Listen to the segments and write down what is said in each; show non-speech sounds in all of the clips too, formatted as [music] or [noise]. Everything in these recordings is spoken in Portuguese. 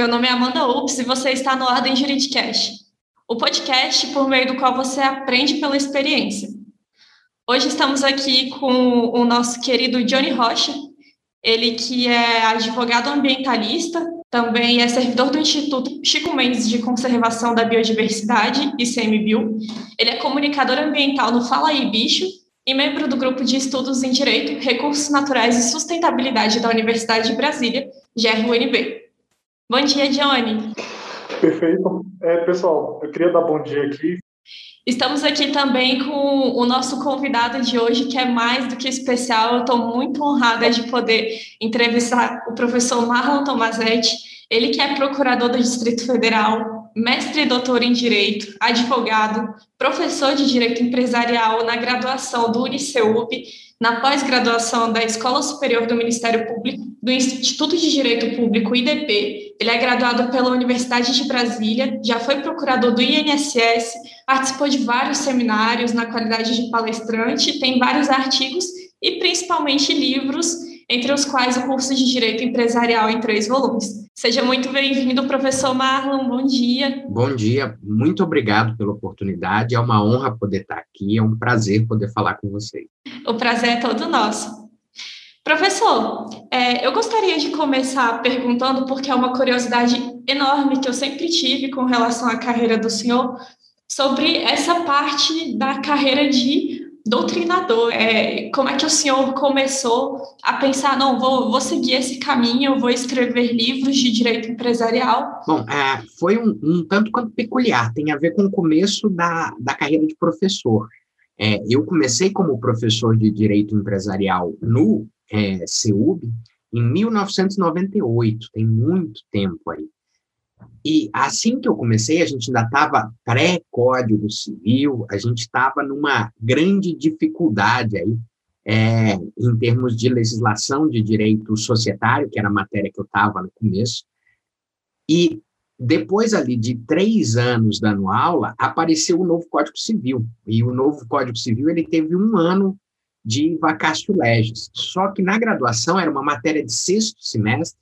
Meu nome é Amanda Ups e você está no Ordem Juridicast, o podcast por meio do qual você aprende pela experiência. Hoje estamos aqui com o nosso querido Johnny Rocha, ele que é advogado ambientalista, também é servidor do Instituto Chico Mendes de Conservação da Biodiversidade, ICMBio. Ele é comunicador ambiental no Fala aí Bicho e membro do grupo de estudos em Direito, Recursos Naturais e Sustentabilidade da Universidade de Brasília, GRUNB. Bom dia, Johnny. Perfeito. É, pessoal, eu queria dar bom dia aqui. Estamos aqui também com o nosso convidado de hoje, que é mais do que especial. Eu estou muito honrada de poder entrevistar o professor Marlon Tomazetti, ele que é procurador do Distrito Federal, mestre e doutor em Direito, advogado, professor de Direito Empresarial na graduação do Uniceub, na pós-graduação da Escola Superior do Ministério Público, do Instituto de Direito Público, IDP. Ele é graduado pela Universidade de Brasília, já foi procurador do INSS, participou de vários seminários na qualidade de palestrante, tem vários artigos e principalmente livros entre os quais o curso de Direito Empresarial em três volumes. Seja muito bem-vindo, professor Marlon, bom dia. Bom dia, muito obrigado pela oportunidade, é uma honra poder estar aqui, é um prazer poder falar com vocês. O prazer é todo nosso. Professor, é, eu gostaria de começar perguntando, porque é uma curiosidade enorme que eu sempre tive com relação à carreira do senhor, sobre essa parte da carreira de doutrinador. É, como é que o senhor começou a pensar, não, vou, vou seguir esse caminho, vou escrever livros de direito empresarial? Bom, é, foi um, um, tanto quanto peculiar, tem a ver com o começo da, da carreira de professor. É, eu comecei como professor de direito empresarial no é, em 1998, tem muito tempo aí. E assim que eu comecei, a gente ainda estava pré-código civil, a gente estava numa grande dificuldade aí, é, em termos de legislação de direito societário, que era a matéria que eu estava no começo. E depois ali de três anos dando aula, apareceu o novo Código Civil. E o novo Código Civil ele teve um ano de vacatio legis. Só que na graduação era uma matéria de sexto semestre,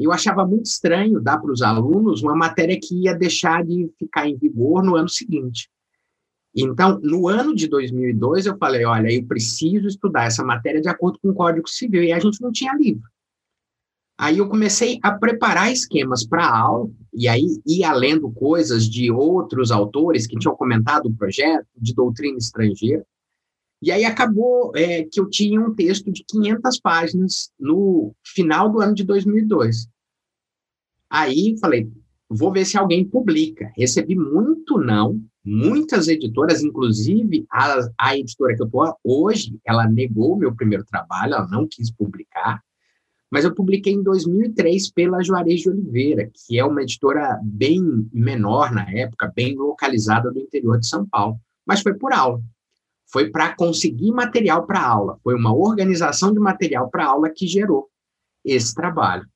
eu achava muito estranho dar para os alunos uma matéria que ia deixar de ficar em vigor no ano seguinte. Então, no ano de 2002, eu falei: olha, eu preciso estudar essa matéria de acordo com o Código Civil, e a gente não tinha livro. Aí eu comecei a preparar esquemas para a aula, e aí ia lendo coisas de outros autores que tinham comentado o projeto, de doutrina estrangeira. E aí acabou é, que eu tinha um texto de 500 páginas no final do ano de 2002. Aí falei, vou ver se alguém publica. Recebi muito não, muitas editoras, inclusive a, a editora que eu estou hoje, ela negou meu primeiro trabalho, ela não quis publicar, mas eu publiquei em 2003 pela Juarez de Oliveira, que é uma editora bem menor na época, bem localizada do interior de São Paulo, mas foi por aula foi para conseguir material para aula, foi uma organização de material para aula que gerou esse trabalho.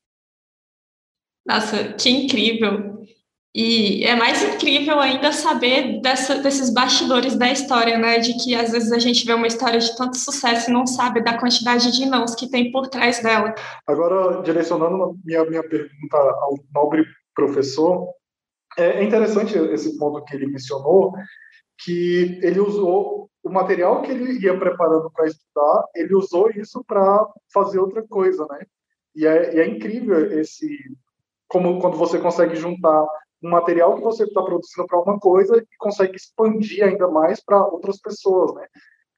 Nossa, que incrível! E é mais incrível ainda saber dessa, desses bastidores da história, né? De que às vezes a gente vê uma história de tanto sucesso e não sabe da quantidade de nãos que tem por trás dela. Agora, direcionando minha, minha pergunta ao nobre professor, é interessante esse ponto que ele mencionou, que ele usou o material que ele ia preparando para estudar, ele usou isso para fazer outra coisa, né? E é, e é, incrível esse como quando você consegue juntar um material que você está produzindo para uma coisa e consegue expandir ainda mais para outras pessoas, né?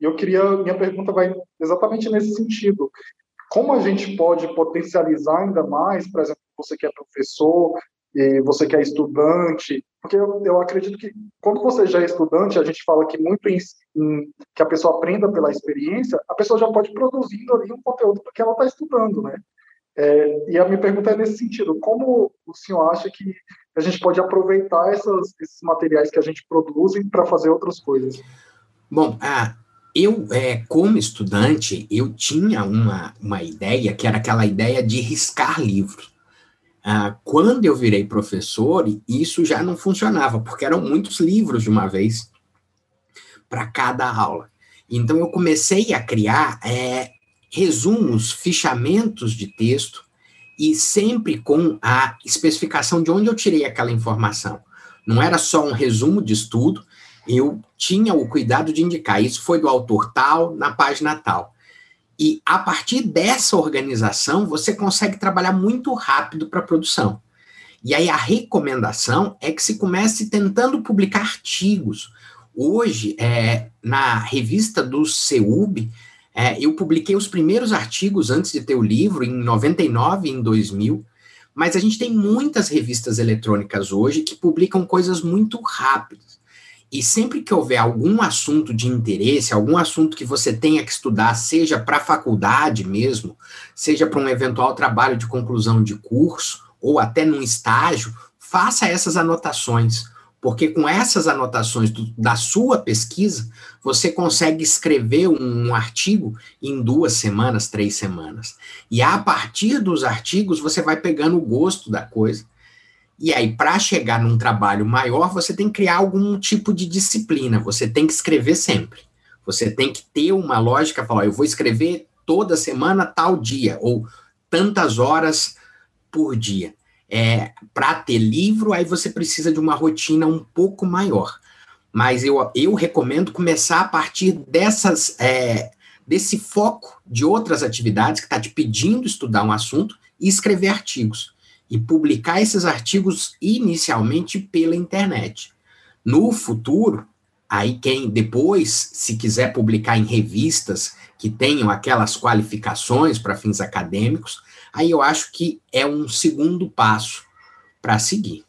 E eu queria minha pergunta vai exatamente nesse sentido. Como a gente pode potencializar ainda mais, por exemplo, você que é professor, e você que é estudante, porque eu, eu, acredito que quando você já é estudante, a gente fala que muito em, em, que a pessoa aprenda pela experiência, a pessoa já pode produzindo ali um conteúdo porque ela está estudando, né? É, e a minha pergunta é nesse sentido: como o senhor acha que a gente pode aproveitar essas, esses materiais que a gente produz para fazer outras coisas? Bom, eu, é, como estudante, eu tinha uma, uma ideia que era aquela ideia de riscar livros. Ah, quando eu virei professor, isso já não funcionava, porque eram muitos livros de uma vez para cada aula. Então, eu comecei a criar é, resumos, fichamentos de texto e sempre com a especificação de onde eu tirei aquela informação. Não era só um resumo de estudo, eu tinha o cuidado de indicar isso foi do autor tal, na página tal. E a partir dessa organização, você consegue trabalhar muito rápido para a produção. E aí a recomendação é que se comece tentando publicar artigos. Hoje, é, na revista do CEUB, é, eu publiquei os primeiros artigos antes de ter o livro, em 99 e em 2000, mas a gente tem muitas revistas eletrônicas hoje que publicam coisas muito rápidas. E sempre que houver algum assunto de interesse, algum assunto que você tenha que estudar, seja para a faculdade mesmo, seja para um eventual trabalho de conclusão de curso, ou até num estágio, faça essas anotações, porque com essas anotações do, da sua pesquisa, você consegue escrever um, um artigo em duas semanas, três semanas. E a partir dos artigos, você vai pegando o gosto da coisa e aí, para chegar num trabalho maior, você tem que criar algum tipo de disciplina, você tem que escrever sempre. Você tem que ter uma lógica, falar, eu vou escrever toda semana, tal dia, ou tantas horas por dia. É, para ter livro, aí você precisa de uma rotina um pouco maior. Mas eu, eu recomendo começar a partir dessas, é, desse foco de outras atividades que está te pedindo estudar um assunto e escrever artigos e publicar esses artigos inicialmente pela internet. No futuro, aí quem depois, se quiser publicar em revistas que tenham aquelas qualificações para fins acadêmicos, aí eu acho que é um segundo passo para seguir.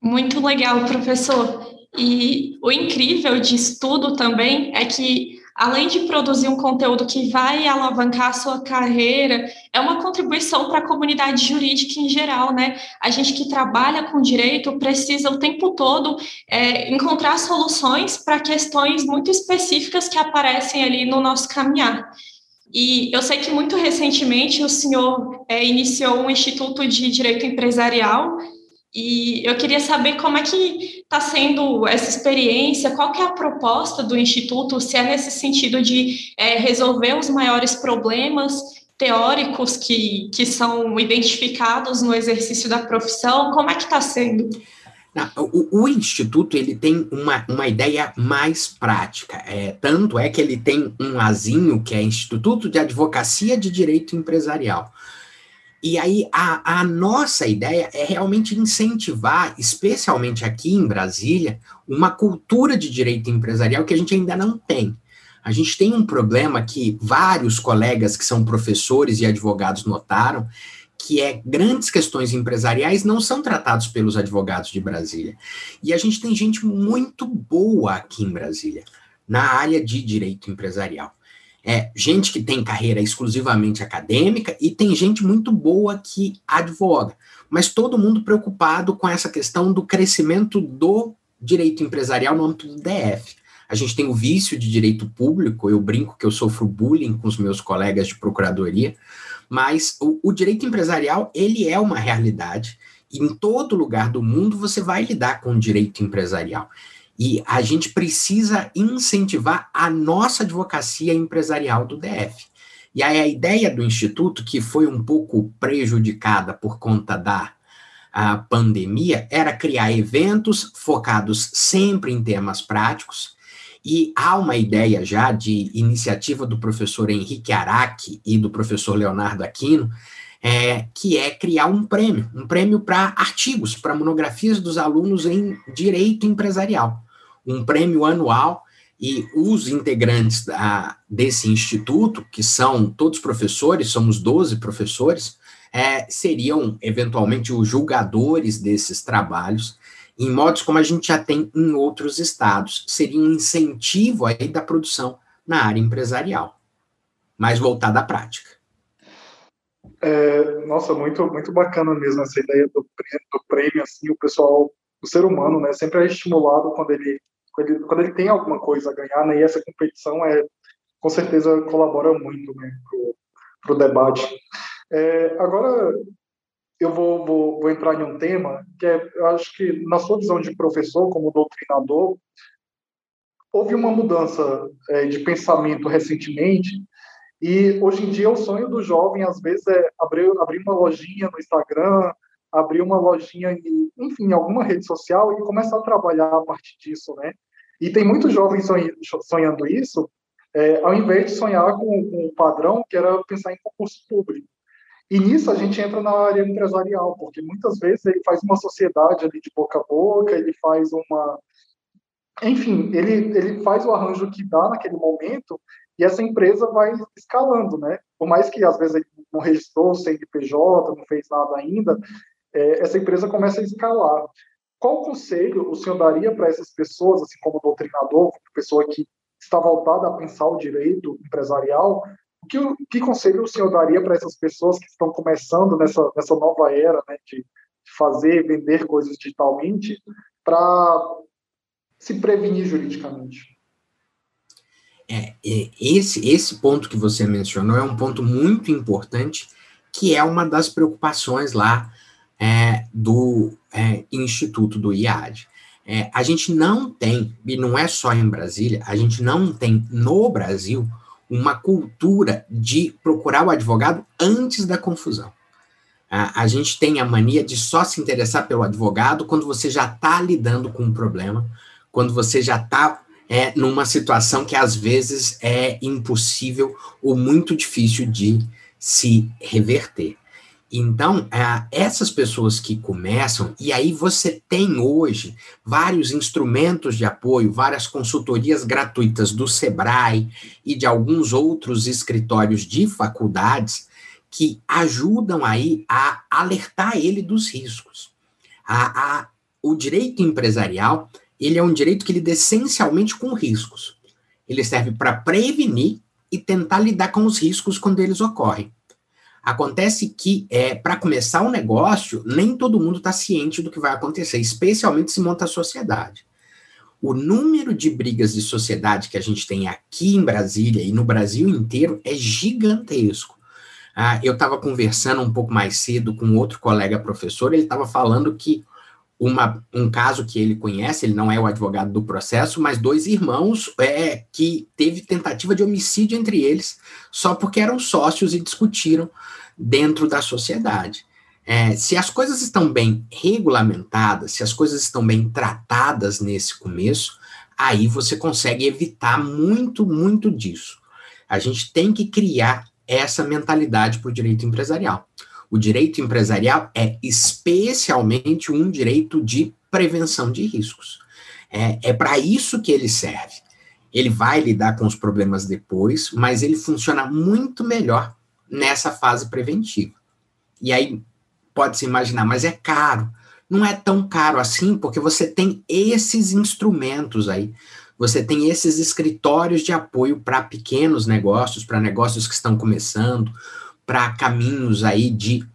Muito legal, professor. E o incrível disso tudo também é que além de produzir um conteúdo que vai alavancar a sua carreira, é uma contribuição para a comunidade jurídica em geral, né? A gente que trabalha com direito precisa o tempo todo é, encontrar soluções para questões muito específicas que aparecem ali no nosso caminhar. E eu sei que muito recentemente o senhor é, iniciou um Instituto de Direito Empresarial e eu queria saber como é que está sendo essa experiência, qual que é a proposta do Instituto, se é nesse sentido de é, resolver os maiores problemas teóricos que, que são identificados no exercício da profissão, como é que está sendo? Não, o, o, Instituto ele tem uma, uma ideia mais prática, é, tanto é que ele tem um azinho que é Instituto de Advocacia de Direito Empresarial. E aí a, a, nossa ideia é realmente incentivar, especialmente aqui em Brasília, uma cultura de direito empresarial que a gente ainda não tem. A gente tem um problema que vários colegas que são professores e advogados notaram, que é grandes questões empresariais não são tratados pelos advogados de Brasília. E a gente tem gente muito boa aqui em Brasília, na área de direito empresarial. É, gente que tem carreira exclusivamente acadêmica e tem gente muito boa que advoga, mas todo mundo preocupado com essa questão do crescimento do direito empresarial no âmbito do DF. A gente tem o vício de direito público, eu brinco que eu sofro bullying com os meus colegas de procuradoria, mas o, o direito empresarial, ele é uma realidade, em todo lugar do mundo você vai lidar com o direito empresarial. E a gente precisa incentivar a nossa advocacia empresarial do DF. E aí a ideia do Instituto, que foi um pouco prejudicada por conta da a pandemia, era criar eventos focados sempre em temas práticos. E há uma ideia já de iniciativa do professor Henrique Araque e do professor Leonardo Aquino, é, que é criar um prêmio, um prêmio para artigos, para monografias dos alunos em direito empresarial, um prêmio anual e os integrantes da, desse instituto, que são todos professores, somos 12 professores, é, seriam eventualmente os julgadores desses trabalhos, em modos como a gente já tem em outros estados. Seria um incentivo aí da produção na área empresarial, mais voltada à prática. É, nossa, muito, muito bacana mesmo essa ideia do prêmio, do prêmio, assim, o pessoal, o ser humano, né, sempre é estimulado quando ele, quando ele, quando ele tem alguma coisa a ganhar, né, e essa competição é, com certeza colabora muito, né, para o debate. É, agora, eu vou, vou, vou, entrar em um tema que é, eu acho que, na sua visão de professor, como doutrinador, houve uma mudança é, de pensamento recentemente E hoje em dia o sonho do jovem, às vezes, é abrir, abrir uma lojinha no Instagram, abrir uma lojinha, em, enfim, alguma rede social e começar a trabalhar a partir disso, né? E tem muitos jovens sonhando isso, é, ao invés de sonhar com, com o padrão, que era pensar em concurso público. E nisso a gente entra na área empresarial, porque muitas vezes ele faz uma sociedade ali de boca a boca, ele faz uma. Enfim, ele, ele faz o arranjo que dá naquele momento e essa empresa vai escalando, né? Por mais que às vezes ele não registrou o CNPJ, não fez nada ainda, é, essa empresa começa a escalar. Qual conselho o senhor daria para essas pessoas, assim como doutrinador, pessoa que está voltada a pensar o direito empresarial, que, que conselho o senhor daria para essas pessoas que estão começando nessa, nessa nova era né, de fazer, vender coisas digitalmente, para se prevenir juridicamente? É, esse, esse ponto que você mencionou é um ponto muito importante, que é uma das preocupações lá é, do é, Instituto do IAD. É, a gente não tem, e não é só em Brasília, a gente não tem no Brasil uma cultura de procurar o advogado antes da confusão. A, gente tem a mania de só se interessar pelo advogado quando você já está lidando com um problema, quando você já está é, numa situação que às vezes é impossível ou muito difícil de se reverter. Então, é, essas pessoas que começam, e aí você tem hoje vários instrumentos de apoio, várias consultorias gratuitas do SEBRAE e de alguns outros escritórios de faculdades que ajudam aí a alertar ele dos riscos. A, a, o direito empresarial, ele é um direito que lida essencialmente com riscos. Ele serve para prevenir e tentar lidar com os riscos quando eles ocorrem. Acontece que, é, para começar um negócio, nem todo mundo está ciente do que vai acontecer, especialmente se monta a sociedade. O número de brigas de sociedade que a gente tem aqui em Brasília e no Brasil inteiro é gigantesco. Ah, eu estava conversando um pouco mais cedo com outro colega professor, ele estava falando que uma, um caso que ele conhece, ele não é o advogado do processo, mas dois irmãos é, que teve tentativa de homicídio entre eles, só porque eram sócios e discutiram dentro da sociedade. É, se as coisas estão bem regulamentadas, se as coisas estão bem tratadas nesse começo, aí você consegue evitar muito, muito disso. A gente tem que criar essa mentalidade para o direito empresarial. O direito empresarial é especialmente um direito de prevenção de riscos. É, é para isso que ele serve. Ele vai lidar com os problemas depois, mas ele funciona muito melhor nessa fase preventiva. E aí pode se imaginar, mas é caro. Não é tão caro assim, porque você tem esses instrumentos aí. Você tem esses escritórios de apoio para pequenos negócios, para negócios que estão começando, para caminhos aí de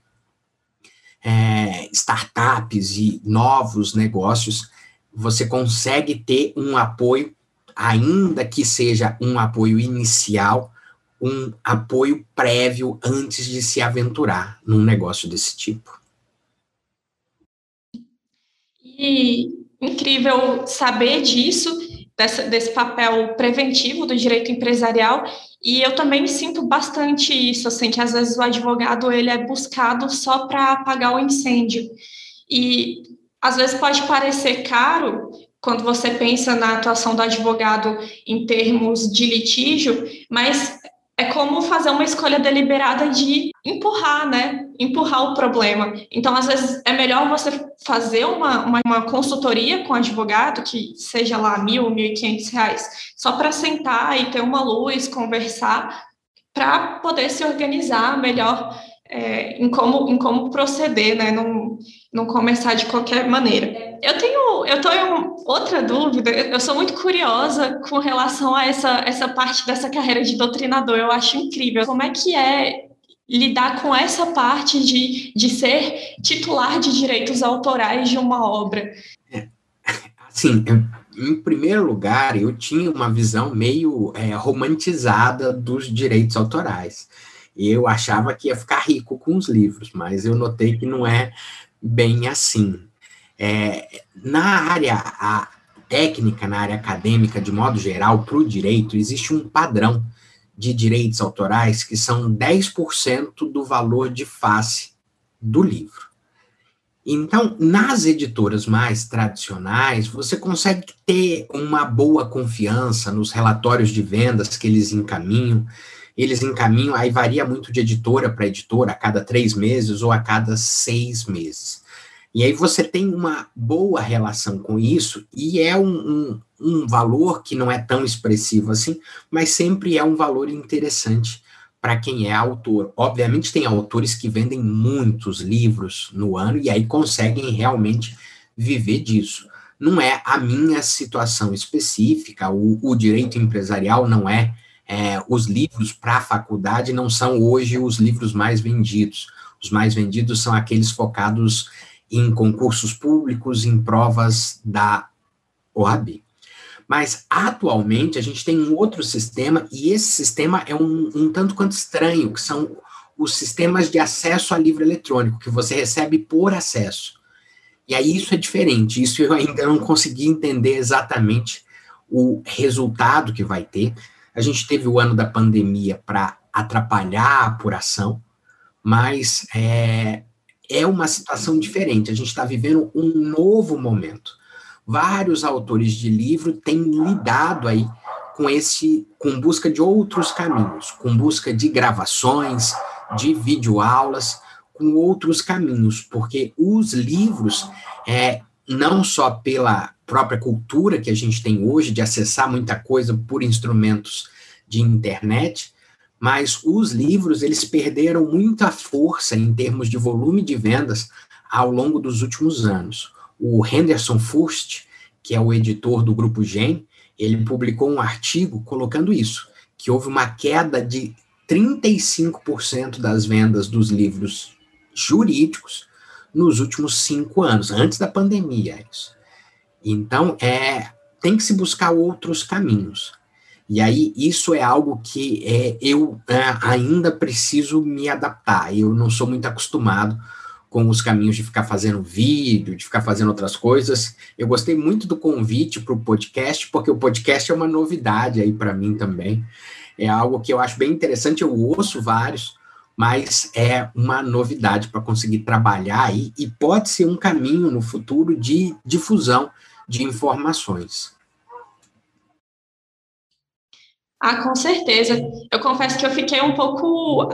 é, startups e novos negócios. Você consegue ter um apoio, ainda que seja um apoio inicial, um apoio prévio antes de se aventurar num negócio desse tipo. E incrível saber disso, dessa, desse papel preventivo do direito empresarial, e eu também sinto bastante isso, assim, que às vezes o advogado ele é buscado só para apagar o incêndio. E às vezes pode parecer caro, quando você pensa na atuação do advogado em termos de litígio, mas é como fazer uma escolha deliberada de empurrar, né? Empurrar o problema. Então, às vezes, é melhor você fazer uma, uma, uma consultoria com o advogado, que seja lá mil, mil e quinhentos reais, só para sentar e ter uma luz, conversar, para poder se organizar melhor é, em, como, em como proceder, né? Não, não começar de qualquer maneira. Eu tenho, eu tenho outra dúvida. Eu sou muito curiosa com relação a essa, essa parte dessa carreira de doutrinador. Eu acho incrível. Como é que é lidar com essa parte de, de ser titular de direitos autorais de uma obra? É, assim, em primeiro lugar, eu tinha uma visão meio é, romantizada dos direitos autorais eu achava que ia ficar rico com os livros, mas eu notei que não é bem assim. É, na área técnica, na área acadêmica, de modo geral, para o direito, existe um padrão de direitos autorais que são 10% do valor de face do livro. Então, nas editoras mais tradicionais, você consegue ter uma boa confiança nos relatórios de vendas que eles encaminham. Eles encaminham, aí varia muito de editora para editora, a cada três meses ou a cada seis meses. E aí você tem uma boa relação com isso, e é um, um, um valor que não é tão expressivo assim, mas sempre é um valor interessante para quem é autor. Obviamente, tem autores que vendem muitos livros no ano e aí conseguem realmente viver disso. Não é a minha situação específica, o, o direito empresarial não é, é os livros para a faculdade não são hoje os livros mais vendidos. Os mais vendidos são aqueles focados em concursos públicos, em provas da OAB. Mas, atualmente, a gente tem um outro sistema, e esse sistema é um, um tanto quanto estranho, que são os sistemas de acesso a livro eletrônico, que você recebe por acesso. E aí isso é diferente, isso eu ainda não consegui entender exatamente o resultado que vai ter. A gente teve o ano da pandemia para atrapalhar a apuração, mas é, é uma situação diferente. A gente está vivendo um novo momento. Vários autores de livro têm lidado aí com esse, com busca de outros caminhos, com busca de gravações, de videoaulas, com outros caminhos, porque os livros, é, não só pela própria cultura que a gente tem hoje de acessar muita coisa por instrumentos de internet, mas os livros eles perderam muita força em termos de volume de vendas ao longo dos últimos anos. O Henderson Fust, que é o editor do Grupo Gen, ele publicou um artigo colocando isso, que houve uma queda de 35% das vendas dos livros jurídicos nos últimos cinco anos, antes da pandemia. Isso. Então, é, tem que se buscar outros caminhos. E aí, isso é algo que é, eu é, ainda preciso me adaptar. Eu não sou muito acostumado com os caminhos de ficar fazendo vídeo, de ficar fazendo outras coisas. Eu gostei muito do convite para o podcast, porque o podcast é uma novidade aí para mim também. É algo que eu acho bem interessante, eu ouço vários, mas é uma novidade para conseguir trabalhar aí e pode ser um caminho no futuro de difusão de informações. Ah, com certeza. Eu confesso que eu fiquei um pouco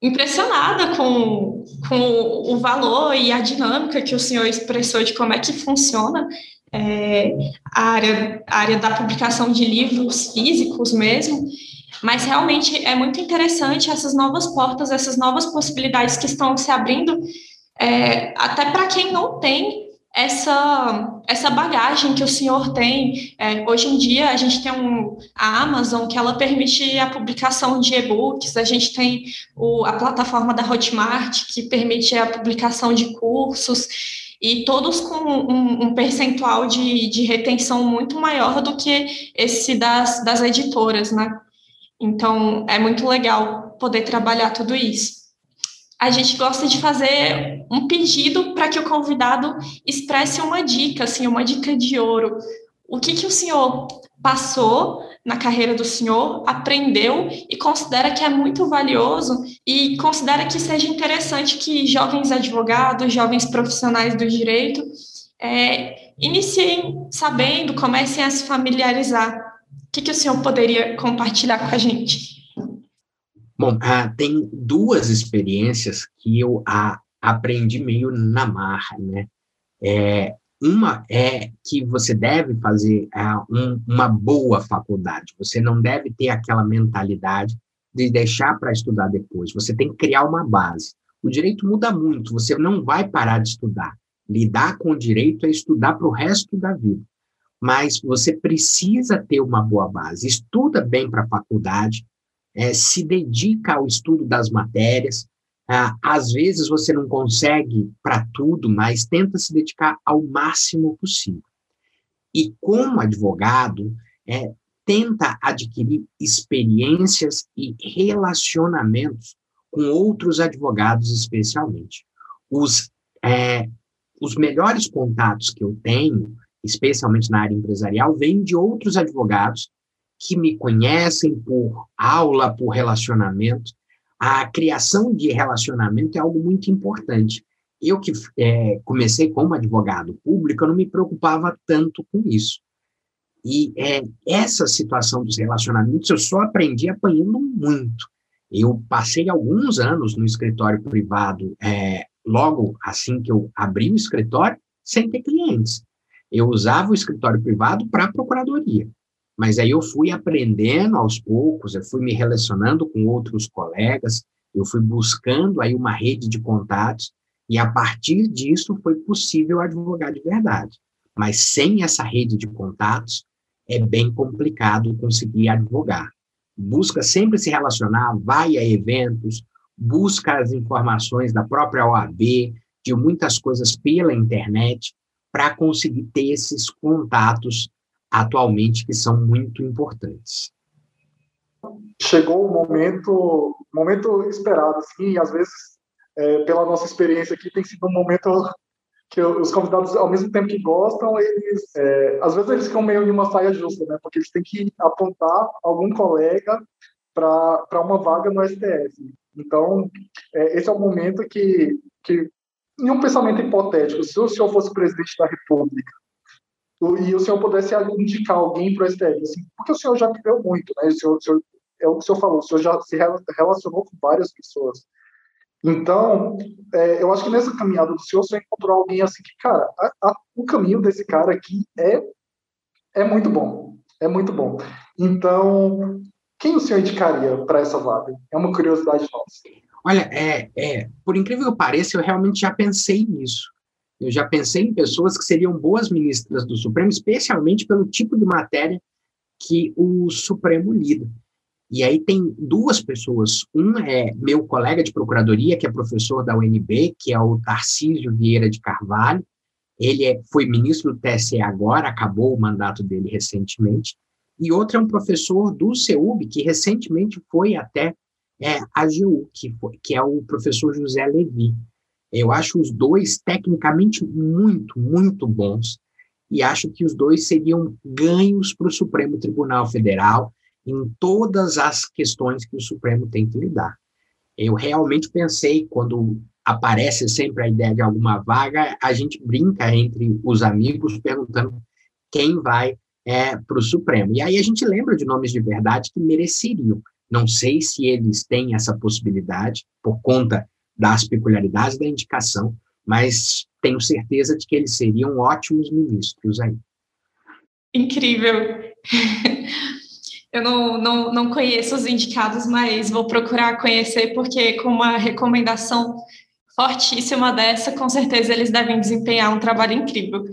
impressionada com, com o valor e a dinâmica que o senhor expressou de como é que funciona é, a, área, a área da publicação de livros físicos mesmo. Mas realmente é muito interessante essas novas portas, essas novas possibilidades que estão se abrindo, é, até para quem não tem essa, essa bagagem que o senhor tem. É, hoje em dia, a gente tem um, a Amazon, que ela permite a publicação de e-books, a gente tem o, a plataforma da Hotmart, que permite a publicação de cursos, e todos com um, um percentual de, de retenção muito maior do que esse das, das editoras, né? Então, é muito legal poder trabalhar tudo isso a gente gosta de fazer um pedido para que o convidado expresse uma dica, assim, uma dica de ouro. O que, que o senhor passou na carreira do senhor, aprendeu e considera que é muito valioso e considera que seja interessante que jovens advogados, jovens profissionais do direito é, iniciem sabendo, comecem a se familiarizar. O que, que o senhor poderia compartilhar com a gente? Bom, ah, tem duas experiências que eu ah, aprendi meio na marra, né? É, uma é que você deve fazer ah, um, uma boa faculdade, você não deve ter aquela mentalidade de deixar para estudar depois, você tem que criar uma base. O direito muda muito, você não vai parar de estudar. Lidar com o direito é estudar para o resto da vida. Mas você precisa ter uma boa base. Estuda bem para a faculdade, é, se dedica ao estudo das matérias. Ah, às vezes você não consegue para tudo, mas tenta se dedicar ao máximo possível. E como advogado, é, tenta adquirir experiências e relacionamentos com outros advogados, especialmente. Os, é, os melhores contatos que eu tenho, especialmente na área empresarial, vêm de outros advogados que me conhecem por aula, por relacionamento. A criação de relacionamento é algo muito importante. Eu que é, comecei como advogado público, eu não me preocupava tanto com isso. E é, essa situação dos relacionamentos eu só aprendi apanhando muito. Eu passei alguns anos no escritório privado, é, logo assim que eu abri o escritório, sem ter clientes. Eu usava o escritório privado para a procuradoria. Mas aí eu fui aprendendo aos poucos, eu fui me relacionando com outros colegas, eu fui buscando aí uma rede de contatos, e a partir disso foi possível advogar de verdade. Mas sem essa rede de contatos, é bem complicado conseguir advogar. Busca sempre se relacionar, vai a eventos, busca as informações da própria OAB, de muitas coisas pela internet, para conseguir ter esses contatos atualmente que são muito importantes. Chegou o momento, momento esperado, assim, e às vezes, é, pela nossa experiência aqui, tem sido um momento [laughs] que os convidados, ao mesmo tempo que gostam, eles, é, às vezes eles ficam meio em uma saia justa, né? Porque eles têm que apontar algum colega para uma vaga no STF. Então, é, esse é o momento que, que, em um pensamento hipotético, se o senhor fosse presidente da República e o senhor pudesse indicar alguém para o STF, assim, porque o senhor já viveu muito, né? O senhor, o senhor, é o que o senhor falou, o senhor já se relacionou com várias pessoas. Então, é, eu acho que nessa caminhada do senhor, o senhor encontrou alguém assim que, cara, a, a, o caminho desse cara aqui é, é muito bom. É muito bom. Então, quem o senhor indicaria para essa vaga? É uma curiosidade nossa. Olha, é, é, por incrível que pareça, eu realmente já pensei nisso. Eu já pensei em pessoas que seriam boas ministras do Supremo, especialmente pelo tipo de matéria que o Supremo lida. E aí tem duas pessoas. Um é meu colega de procuradoria, que é professor da UNB, que é o Tarcísio Vieira de Carvalho. Ele é, foi ministro do TSE agora, acabou o mandato dele recentemente. E outro é um professor do CEUB, que recentemente foi até é, a AGU, que, foi, que é o professor José Levi. Eu acho os dois tecnicamente muito, muito bons. E acho que os dois seriam ganhos para o Supremo Tribunal Federal em todas as questões que o Supremo tem que lidar. Eu realmente pensei, quando aparece sempre a ideia de alguma vaga, a gente brinca entre os amigos perguntando quem vai é, para o Supremo. E aí a gente lembra de nomes de verdade que mereceriam. Não sei se eles têm essa possibilidade por conta das peculiaridades da indicação, mas tenho certeza de que eles seriam ótimos ministros aí. Incrível. Eu não, não, não conheço os indicados, mas vou procurar conhecer, porque com uma recomendação fortíssima dessa, com certeza eles devem desempenhar um trabalho incrível.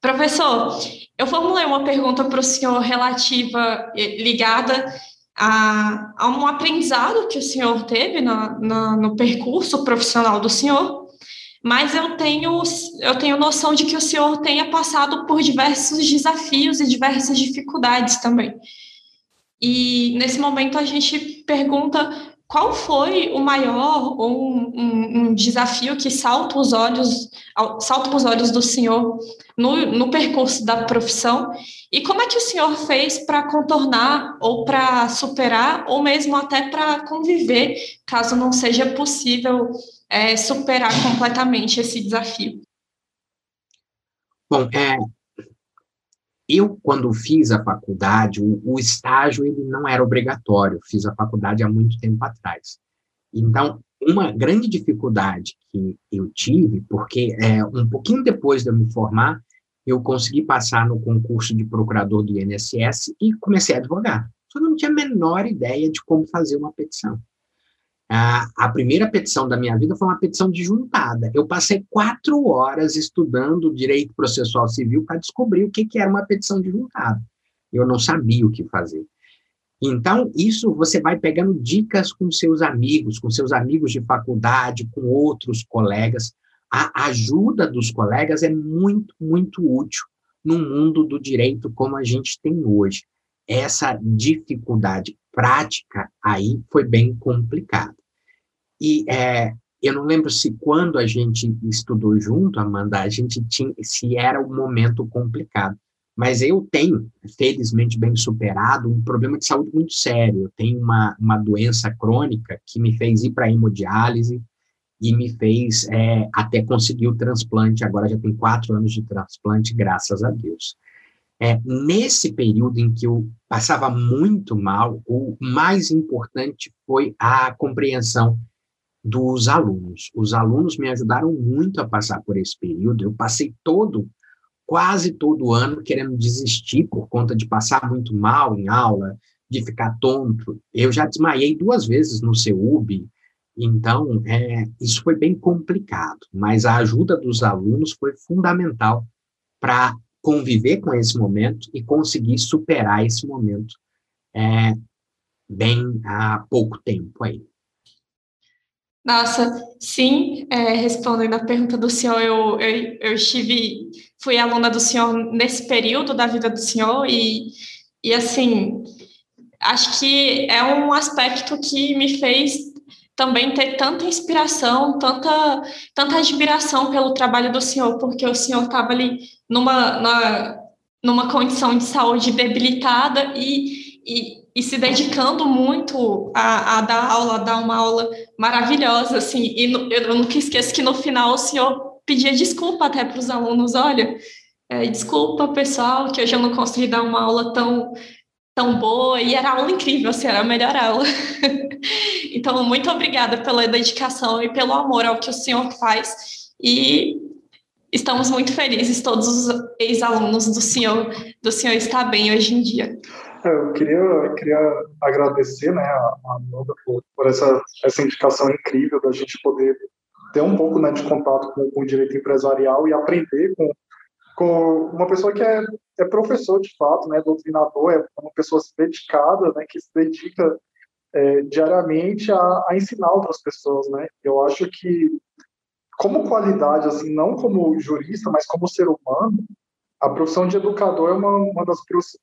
Professor, eu formulei uma pergunta para o senhor relativa, eh, ligada a, a, um aprendizado que o senhor teve na, na, no percurso profissional do senhor, mas eu tenho, eu tenho noção de que o senhor tenha passado por diversos desafios e diversas dificuldades também. E nesse momento a gente pergunta qual foi o maior ou um, um, um, desafio que salta os olhos, salta os olhos do senhor no, no percurso da profissão e como é que o senhor fez para contornar ou para superar ou mesmo até para conviver, caso não seja possível é, superar completamente esse desafio? Bom, é, eu, quando fiz a faculdade, o, o, estágio ele não era obrigatório, fiz a faculdade há muito tempo atrás. Então, uma grande dificuldade que eu tive, porque é, um pouquinho depois de eu me formar, eu consegui passar no concurso de procurador do INSS e comecei a advogar. Só não tinha a menor ideia de como fazer uma petição. A, primeira petição da minha vida foi uma petição de juntada. Eu passei quatro horas estudando direito processual civil para descobrir o que, que era uma petição de juntada. Eu não sabia o que fazer. Então, isso você vai pegando dicas com seus amigos, com seus amigos de faculdade, com outros colegas. A ajuda dos colegas é muito, muito útil no mundo do direito como a gente tem hoje. Essa dificuldade prática aí foi bem complicada. E é, eu não lembro se quando a gente estudou junto, Amanda, a gente tinha, se era um momento complicado. Mas eu tenho, felizmente bem superado, um problema de saúde muito sério. Eu tenho uma, uma doença crônica que me fez ir para hemodiálise e me fez é, até conseguir o transplante. Agora já tem quatro anos de transplante, graças a Deus. É, nesse período em que eu passava muito mal, o mais importante foi a compreensão dos alunos. Os alunos me ajudaram muito a passar por esse período. Eu passei todo, quase todo ano, querendo desistir por conta de passar muito mal em aula, de ficar tonto. Eu já desmaiei duas vezes no CEUB, então é, isso foi bem complicado, mas a ajuda dos alunos foi fundamental para conviver com esse momento e conseguir superar esse momento é, bem há pouco tempo aí. Nossa, sim, é, respondendo a pergunta do senhor, eu, eu, eu, estive, fui aluna do senhor nesse período da vida do senhor e, e assim, acho que é um aspecto que me fez também ter tanta inspiração, tanta, tanta admiração pelo trabalho do senhor, porque o senhor estava ali numa, na, numa condição de saúde debilitada e, e, e, se dedicando muito a, a, dar aula, a dar uma aula maravilhosa, assim, e no, eu nunca esqueço que no final o senhor pedia desculpa até para os alunos, olha, é, desculpa, pessoal, que hoje eu não consegui dar uma aula tão tão boa. E era aula incrível, assim, era a melhor aula. [laughs] então, muito obrigada pela dedicação e pelo amor ao que o senhor faz. E estamos muito felizes todos os ex-alunos do senhor do senhor estar bem hoje em dia. É, eu queria, queria agradecer né, a Amanda por, por, essa, essa indicação incrível da gente poder ter um pouco né, de contato com, com o direito empresarial e aprender com, com uma pessoa que é é professor de fato, né, doutrinador, é uma pessoa dedicada, né, que se dedica é, diariamente a, a, ensinar outras pessoas, né. Eu acho que como qualidade, assim, não como jurista, mas como ser humano, a profissão de educador é uma, uma das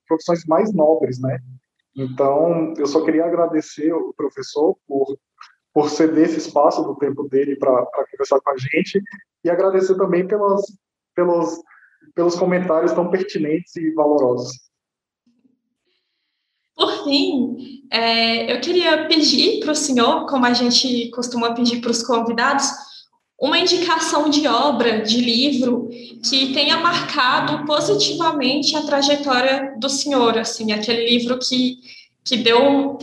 profissões mais nobres, né. Então, eu só queria agradecer o professor por por ceder esse espaço do tempo dele para conversar com a gente e agradecer também pelas, pelos pelos comentários tão pertinentes e valorosos. Por fim, é, eu queria pedir para o senhor, como a gente costuma pedir para os convidados, uma indicação de obra, de livro, que tenha marcado positivamente a trajetória do senhor, assim, aquele livro que, que deu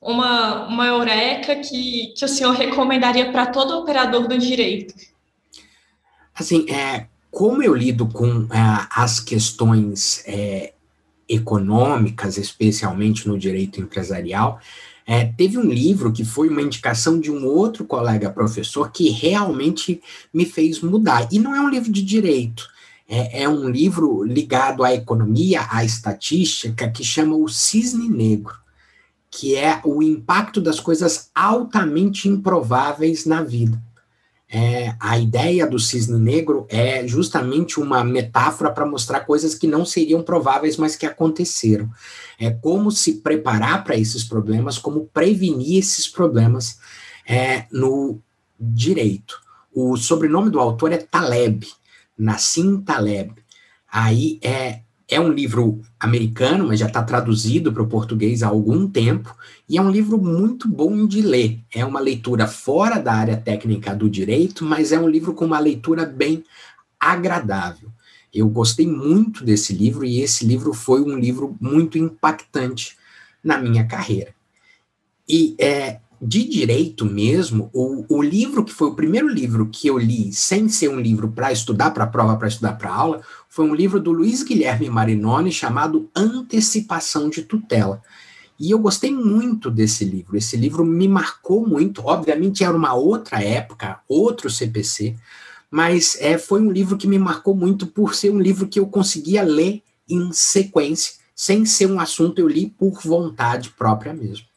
uma, uma eureka que, que o senhor recomendaria para todo operador do direito. Assim, é, como eu lido com é, as questões é, econômicas, especialmente no direito empresarial, é, teve um livro que foi uma indicação de um outro colega professor que realmente me fez mudar. E não é um livro de direito, é, é um livro ligado à economia, à estatística, que chama O Cisne Negro, que é o impacto das coisas altamente improváveis na vida. É, a ideia do cisne negro é justamente uma metáfora para mostrar coisas que não seriam prováveis, mas que aconteceram. É como se preparar para esses problemas, como prevenir esses problemas é, no direito. O sobrenome do autor é Taleb, Nassim Taleb. Aí é é um livro americano, mas já está traduzido para o português há algum tempo, e é um livro muito bom de ler. É uma leitura fora da área técnica do direito, mas é um livro com uma leitura bem agradável. Eu gostei muito desse livro, e esse livro foi um livro muito impactante na minha carreira. E é, de direito mesmo, o, o livro que foi o primeiro livro que eu li sem ser um livro para estudar para prova, para estudar para aula, foi um livro do Luiz Guilherme Marinoni chamado Antecipação de Tutela. E eu gostei muito desse livro. Esse livro me marcou muito. Obviamente era uma outra época, outro CPC, mas é, foi um livro que me marcou muito por ser um livro que eu conseguia ler em sequência, sem ser um assunto eu li por vontade própria mesmo.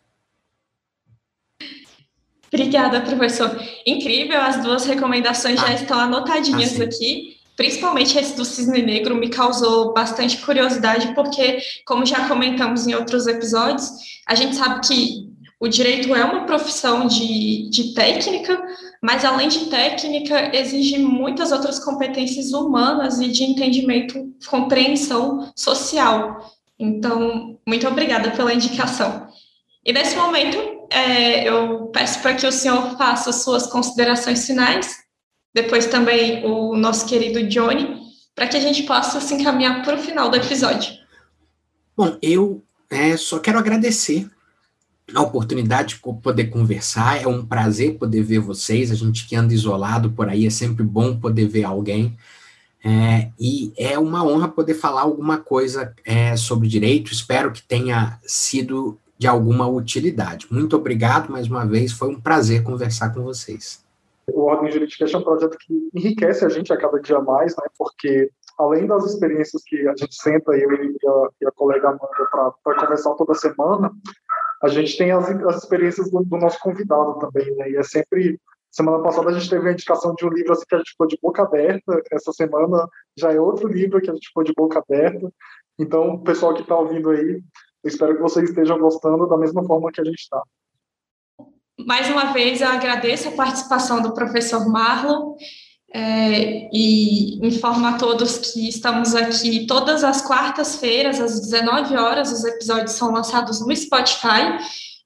Obrigada, professor. Incrível, as duas recomendações ah, já estão anotadinhas ah, aqui. Principalmente esse do cisne negro me causou bastante curiosidade, porque, como já comentamos em outros episódios, a gente sabe que o direito é uma profissão de, de técnica, mas além de técnica, exige muitas outras competências humanas e de entendimento, compreensão social. Então, muito obrigada pela indicação. E nesse momento, é, eu peço para que o senhor faça suas considerações finais, depois também o nosso querido Johnny, para que a gente possa se encaminhar para o final do episódio. Bom, eu é, só quero agradecer a oportunidade de poder conversar. É um prazer poder ver vocês. A gente que anda isolado por aí é sempre bom poder ver alguém. É, e é uma honra poder falar alguma coisa é, sobre direito. Espero que tenha sido de alguma utilidade. Muito obrigado mais uma vez. Foi um prazer conversar com vocês. O Ordem Jurídica é um projeto que enriquece a gente a cada dia mais, né? Porque além das experiências que a gente senta, eu e a, e a colega Amanda, para conversar toda semana, a gente tem as, as experiências do, do, nosso convidado também, né? E é sempre. Semana passada a gente teve a indicação de um livro assim, que a gente ficou de boca aberta. Essa semana já é outro livro que a gente ficou de boca aberta. Então, o pessoal que está ouvindo aí, eu espero que vocês estejam gostando da mesma forma que a gente está. Mais uma vez, eu agradeço a participação do professor Marlon é, e informo a todos que estamos aqui todas as quartas-feiras, às 19 horas, os episódios são lançados no Spotify.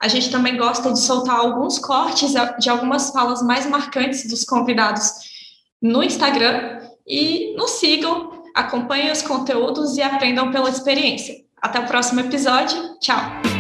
A gente também gosta de soltar alguns cortes de algumas falas mais marcantes dos convidados no Instagram. E nos sigam, acompanhem os conteúdos e aprendam pela experiência. Até o próximo episódio. Tchau!